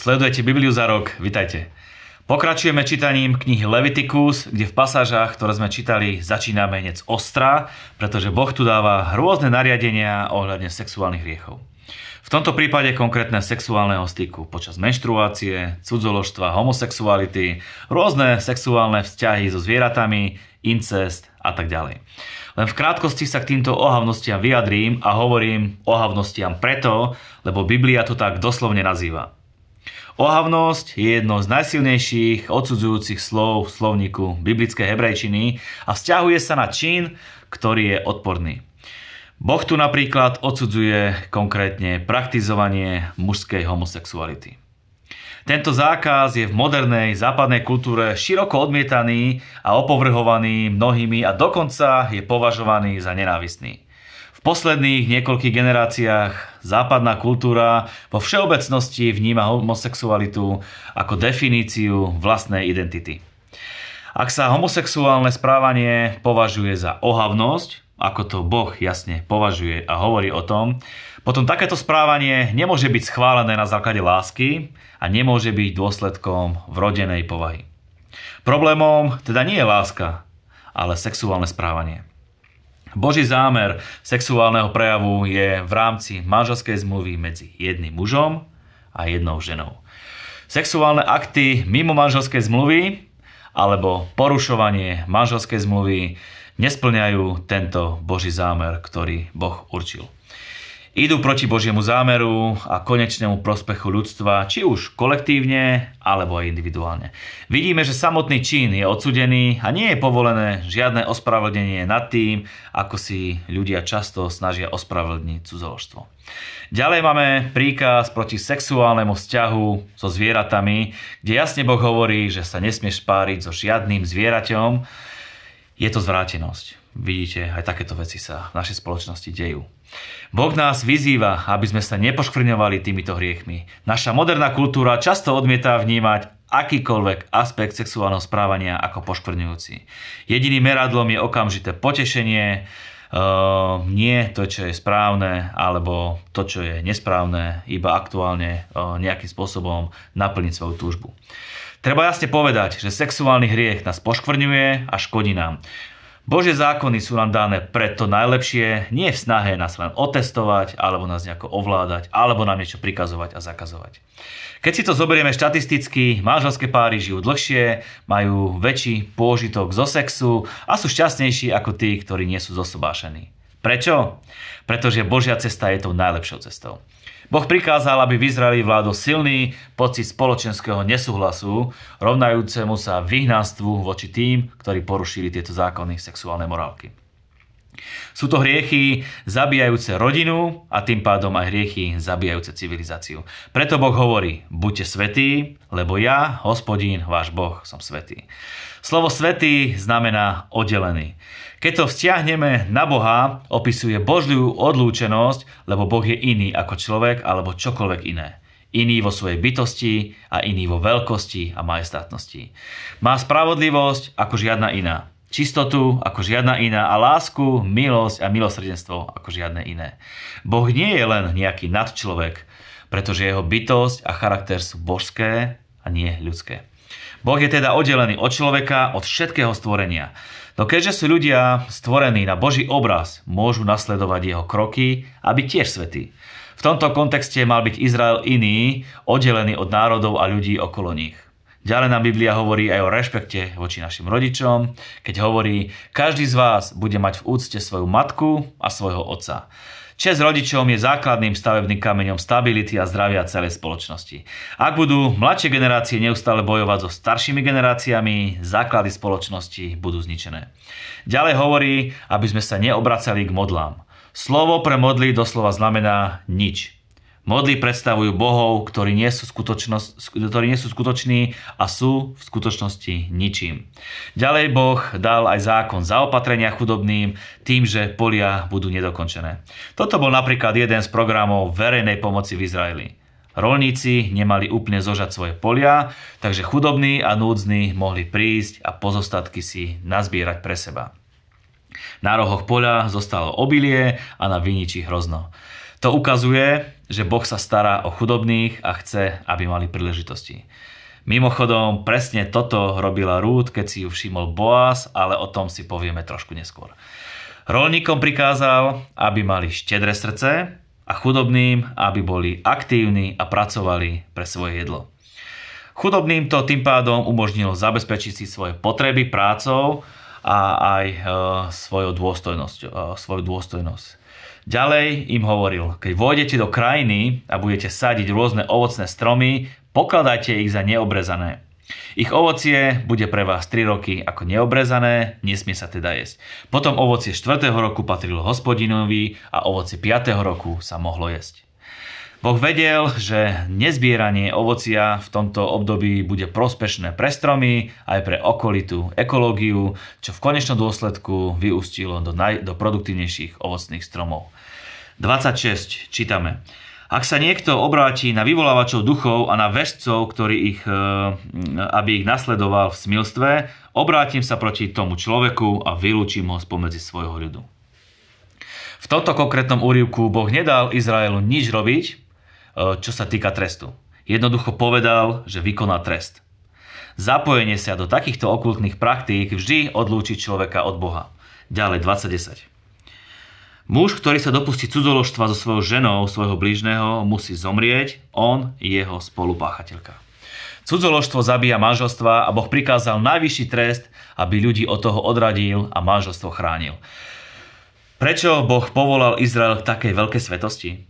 Sledujete Bibliu za rok, vitajte. Pokračujeme čítaním knihy Leviticus, kde v pasážach, ktoré sme čítali, začíname hneď ostra, pretože Boh tu dáva rôzne nariadenia ohľadne sexuálnych hriechov. V tomto prípade konkrétne sexuálneho styku počas menštruácie, cudzoložstva, homosexuality, rôzne sexuálne vzťahy so zvieratami, incest a tak ďalej. Len v krátkosti sa k týmto ohavnostiam vyjadrím a hovorím ohavnostiam preto, lebo Biblia to tak doslovne nazýva. Ohavnosť je jedno z najsilnejších odsudzujúcich slov v slovníku biblickej hebrejčiny a vzťahuje sa na čin, ktorý je odporný. Boh tu napríklad odsudzuje konkrétne praktizovanie mužskej homosexuality. Tento zákaz je v modernej západnej kultúre široko odmietaný a opovrhovaný mnohými a dokonca je považovaný za nenávistný. V posledných niekoľkých generáciách západná kultúra vo všeobecnosti vníma homosexualitu ako definíciu vlastnej identity. Ak sa homosexuálne správanie považuje za ohavnosť, ako to Boh jasne považuje a hovorí o tom, potom takéto správanie nemôže byť schválené na základe lásky a nemôže byť dôsledkom vrodenej povahy. Problémom teda nie je láska, ale sexuálne správanie. Boží zámer sexuálneho prejavu je v rámci manželskej zmluvy medzi jedným mužom a jednou ženou. Sexuálne akty mimo manželskej zmluvy alebo porušovanie manželskej zmluvy nesplňajú tento Boží zámer, ktorý Boh určil idú proti Božiemu zámeru a konečnému prospechu ľudstva, či už kolektívne alebo aj individuálne. Vidíme, že samotný čin je odsudený a nie je povolené žiadne ospravedlnenie nad tým, ako si ľudia často snažia ospravedlniť cudzoložstvo. Ďalej máme príkaz proti sexuálnemu vzťahu so zvieratami, kde jasne Boh hovorí, že sa nesmieš spáriť so žiadnym zvieraťom. Je to zvrátenosť. Vidíte, aj takéto veci sa v našej spoločnosti dejú. Boh nás vyzýva, aby sme sa nepoškvrňovali týmito hriechmi. Naša moderná kultúra často odmieta vnímať akýkoľvek aspekt sexuálneho správania ako poškvrňujúci. Jediným meradlom je okamžité potešenie, Uh, nie to, čo je správne, alebo to, čo je nesprávne, iba aktuálne uh, nejakým spôsobom naplniť svoju túžbu. Treba jasne povedať, že sexuálny hriech nás poškvrňuje a škodí nám. Božie zákony sú nám dané preto najlepšie, nie v snahe nás len otestovať, alebo nás nejako ovládať, alebo nám niečo prikazovať a zakazovať. Keď si to zoberieme štatisticky, manželské páry žijú dlhšie, majú väčší pôžitok zo sexu a sú šťastnejší ako tí, ktorí nie sú zosobášení. Prečo? Pretože Božia cesta je tou najlepšou cestou. Boh prikázal, aby v Izraeli vládol silný pocit spoločenského nesúhlasu, rovnajúcemu sa vyhnanstvu voči tým, ktorí porušili tieto zákony sexuálnej morálky. Sú to hriechy zabíjajúce rodinu a tým pádom aj hriechy zabíjajúce civilizáciu. Preto Boh hovorí, buďte svetí, lebo ja, hospodín, váš Boh, som svetý. Slovo svetý znamená oddelený. Keď to vzťahneme na Boha, opisuje Božiu odlúčenosť, lebo Boh je iný ako človek alebo čokoľvek iné. Iný vo svojej bytosti a iný vo veľkosti a majestátnosti. Má spravodlivosť ako žiadna iná. Čistotu ako žiadna iná a lásku, milosť a milosrdenstvo ako žiadne iné. Boh nie je len nejaký nadčlovek, pretože jeho bytosť a charakter sú božské a nie ľudské. Boh je teda oddelený od človeka, od všetkého stvorenia. No keďže sú ľudia stvorení na Boží obraz, môžu nasledovať jeho kroky a byť tiež svetí. V tomto kontexte mal byť Izrael iný, oddelený od národov a ľudí okolo nich. Ďalej nám Biblia hovorí aj o rešpekte voči našim rodičom, keď hovorí, každý z vás bude mať v úcte svoju matku a svojho otca. Čes rodičom je základným stavebným kameňom stability a zdravia celej spoločnosti. Ak budú mladšie generácie neustále bojovať so staršími generáciami, základy spoločnosti budú zničené. Ďalej hovorí, aby sme sa neobracali k modlám. Slovo pre modly doslova znamená nič. Modly predstavujú bohov, ktorí nie, sú ktorí nie sú skutoční a sú v skutočnosti ničím. Ďalej Boh dal aj zákon zaopatrenia chudobným tým, že polia budú nedokončené. Toto bol napríklad jeden z programov verejnej pomoci v Izraeli. Rolníci nemali úplne zožať svoje polia, takže chudobní a núdzni mohli prísť a pozostatky si nazbierať pre seba. Na rohoch poľa zostalo obilie a na viniči hrozno. To ukazuje, že Boh sa stará o chudobných a chce, aby mali príležitosti. Mimochodom, presne toto robila Rút, keď si ju všimol Boaz, ale o tom si povieme trošku neskôr. Rolníkom prikázal, aby mali štedré srdce a chudobným, aby boli aktívni a pracovali pre svoje jedlo. Chudobným to tým pádom umožnilo zabezpečiť si svoje potreby prácou a aj e, svojou dôstojnosť, e, svoju dôstojnosť. Ďalej im hovoril, keď vôjdete do krajiny a budete sadiť rôzne ovocné stromy, pokladajte ich za neobrezané. Ich ovocie bude pre vás 3 roky ako neobrezané, nesmie sa teda jesť. Potom ovocie 4. roku patrilo hospodinovi a ovocie 5. roku sa mohlo jesť. Boh vedel, že nezbieranie ovocia v tomto období bude prospešné pre stromy aj pre okolitú ekológiu, čo v konečnom dôsledku vyústilo do, naj, do produktívnejších ovocných stromov. 26 čítame. Ak sa niekto obráti na vyvolávačov duchov a na vežcov, ktorý ich, e, aby ich nasledoval v smilstve, obrátim sa proti tomu človeku a vylúčim ho spomedzi svojho ľudu. V tomto konkrétnom úrivku Boh nedal Izraelu nič robiť, čo sa týka trestu. Jednoducho povedal, že vykoná trest. Zapojenie sa do takýchto okultných praktík vždy odlúči človeka od Boha. Ďalej 2010. Muž, ktorý sa dopustí cudzoložstva so svojou ženou svojho blížneho, musí zomrieť, on je jeho spolupáchateľka. Cudzoložstvo zabíja manželstva a Boh prikázal najvyšší trest, aby ľudí od toho odradil a manželstvo chránil. Prečo Boh povolal Izrael k takej veľkej svetosti?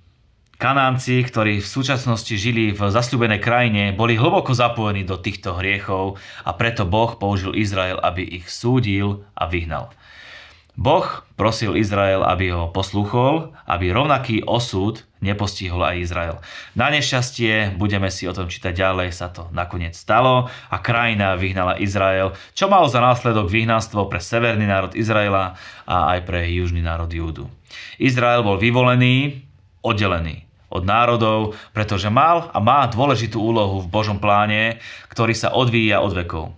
Kanánci, ktorí v súčasnosti žili v zasľubenej krajine, boli hlboko zapojení do týchto hriechov a preto Boh použil Izrael, aby ich súdil a vyhnal. Boh prosil Izrael, aby ho poslúchol, aby rovnaký osud nepostihol aj Izrael. Na nešťastie, budeme si o tom čítať ďalej, sa to nakoniec stalo a krajina vyhnala Izrael, čo malo za následok vyhnanstvo pre severný národ Izraela a aj pre južný národ Júdu. Izrael bol vyvolený, oddelený od národov, pretože mal a má dôležitú úlohu v Božom pláne, ktorý sa odvíja od vekov.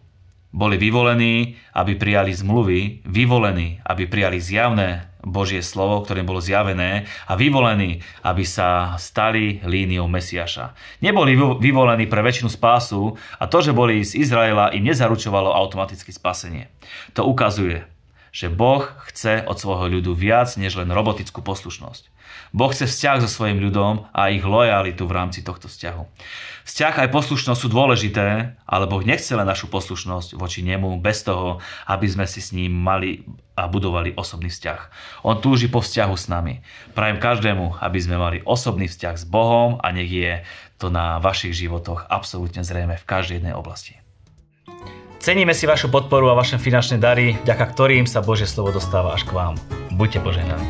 Boli vyvolení, aby prijali zmluvy, vyvolení, aby prijali zjavné Božie slovo, ktoré bolo zjavené a vyvolení, aby sa stali líniou Mesiaša. Neboli vyvolení pre väčšinu spásu a to, že boli z Izraela im nezaručovalo automaticky spasenie. To ukazuje, že Boh chce od svojho ľudu viac než len robotickú poslušnosť. Boh chce vzťah so svojim ľudom a ich lojalitu v rámci tohto vzťahu. Vzťah aj poslušnosť sú dôležité, ale Boh nechce len našu poslušnosť voči nemu bez toho, aby sme si s ním mali a budovali osobný vzťah. On túži po vzťahu s nami. Prajem každému, aby sme mali osobný vzťah s Bohom a nech je to na vašich životoch absolútne zrejme v každej jednej oblasti. Ceníme si vašu podporu a vaše finančné dary, vďaka ktorým sa Božie slovo dostáva až k vám. Buďte požehnaní.